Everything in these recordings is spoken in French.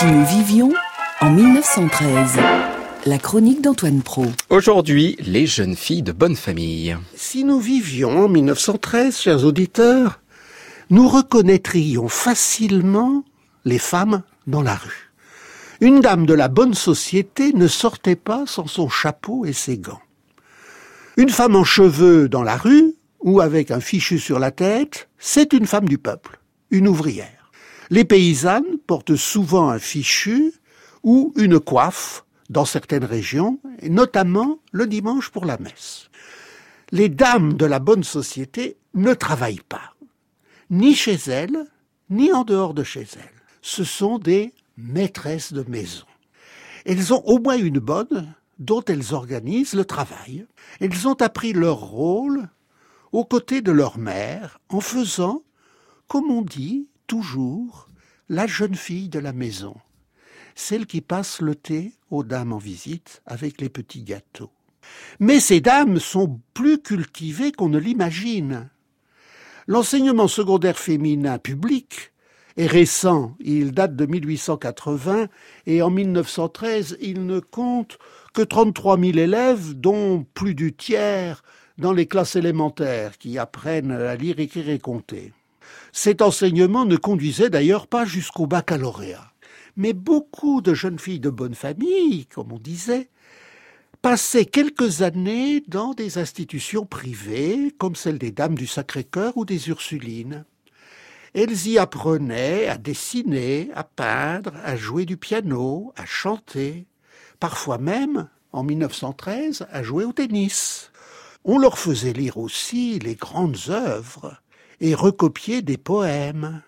Si nous vivions en 1913. La chronique d'Antoine Pro. Aujourd'hui, les jeunes filles de bonne famille. Si nous vivions en 1913, chers auditeurs, nous reconnaîtrions facilement les femmes dans la rue. Une dame de la bonne société ne sortait pas sans son chapeau et ses gants. Une femme en cheveux dans la rue, ou avec un fichu sur la tête, c'est une femme du peuple, une ouvrière. Les paysannes portent souvent un fichu ou une coiffe dans certaines régions, notamment le dimanche pour la messe. Les dames de la bonne société ne travaillent pas, ni chez elles, ni en dehors de chez elles. Ce sont des maîtresses de maison. Elles ont au moins une bonne dont elles organisent le travail. Elles ont appris leur rôle aux côtés de leur mère en faisant, comme on dit toujours, la jeune fille de la maison, celle qui passe le thé aux dames en visite avec les petits gâteaux. Mais ces dames sont plus cultivées qu'on ne l'imagine. L'enseignement secondaire féminin public est récent, il date de 1880 et en 1913 il ne compte que 33 000 élèves, dont plus du tiers dans les classes élémentaires qui apprennent à lire, écrire et compter. Cet enseignement ne conduisait d'ailleurs pas jusqu'au baccalauréat. Mais beaucoup de jeunes filles de bonne famille, comme on disait, passaient quelques années dans des institutions privées, comme celle des Dames du Sacré-Cœur ou des Ursulines. Elles y apprenaient à dessiner, à peindre, à jouer du piano, à chanter, parfois même, en 1913, à jouer au tennis. On leur faisait lire aussi les grandes œuvres et recopier des poèmes.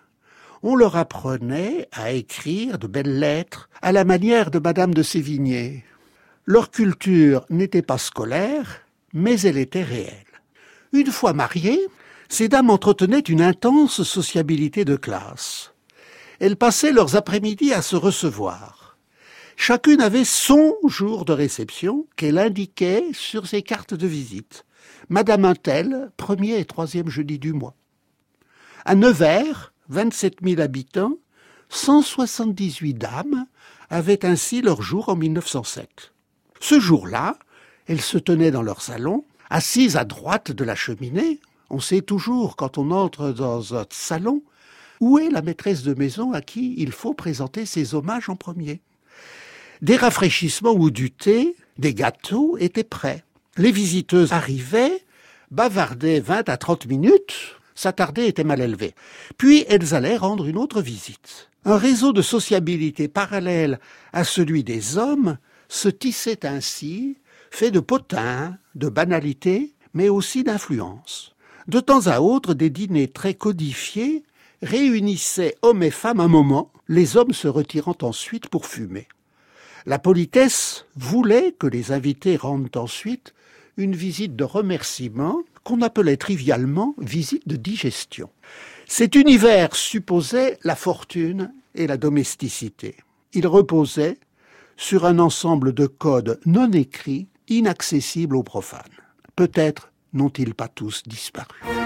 On leur apprenait à écrire de belles lettres à la manière de Madame de Sévigné. Leur culture n'était pas scolaire, mais elle était réelle. Une fois mariées, ces dames entretenaient une intense sociabilité de classe. Elles passaient leurs après-midi à se recevoir. Chacune avait son jour de réception qu'elle indiquait sur ses cartes de visite. Madame Untel, premier et troisième jeudi du mois. À Nevers, 27 000 habitants, 178 dames avaient ainsi leur jour en 1907. Ce jour-là, elles se tenaient dans leur salon, assises à droite de la cheminée. On sait toujours, quand on entre dans un salon, où est la maîtresse de maison à qui il faut présenter ses hommages en premier. Des rafraîchissements ou du thé, des gâteaux étaient prêts. Les visiteuses arrivaient, bavardaient 20 à 30 minutes, s'attardaient était mal élevé. Puis elles allaient rendre une autre visite. Un réseau de sociabilité parallèle à celui des hommes se tissait ainsi, fait de potins, de banalités, mais aussi d'influence. De temps à autre, des dîners très codifiés réunissaient hommes et femmes un moment, les hommes se retirant ensuite pour fumer. La politesse voulait que les invités rendent ensuite une visite de remerciement qu'on appelait trivialement visite de digestion. Cet univers supposait la fortune et la domesticité. Il reposait sur un ensemble de codes non écrits, inaccessibles aux profanes. Peut-être n'ont-ils pas tous disparu.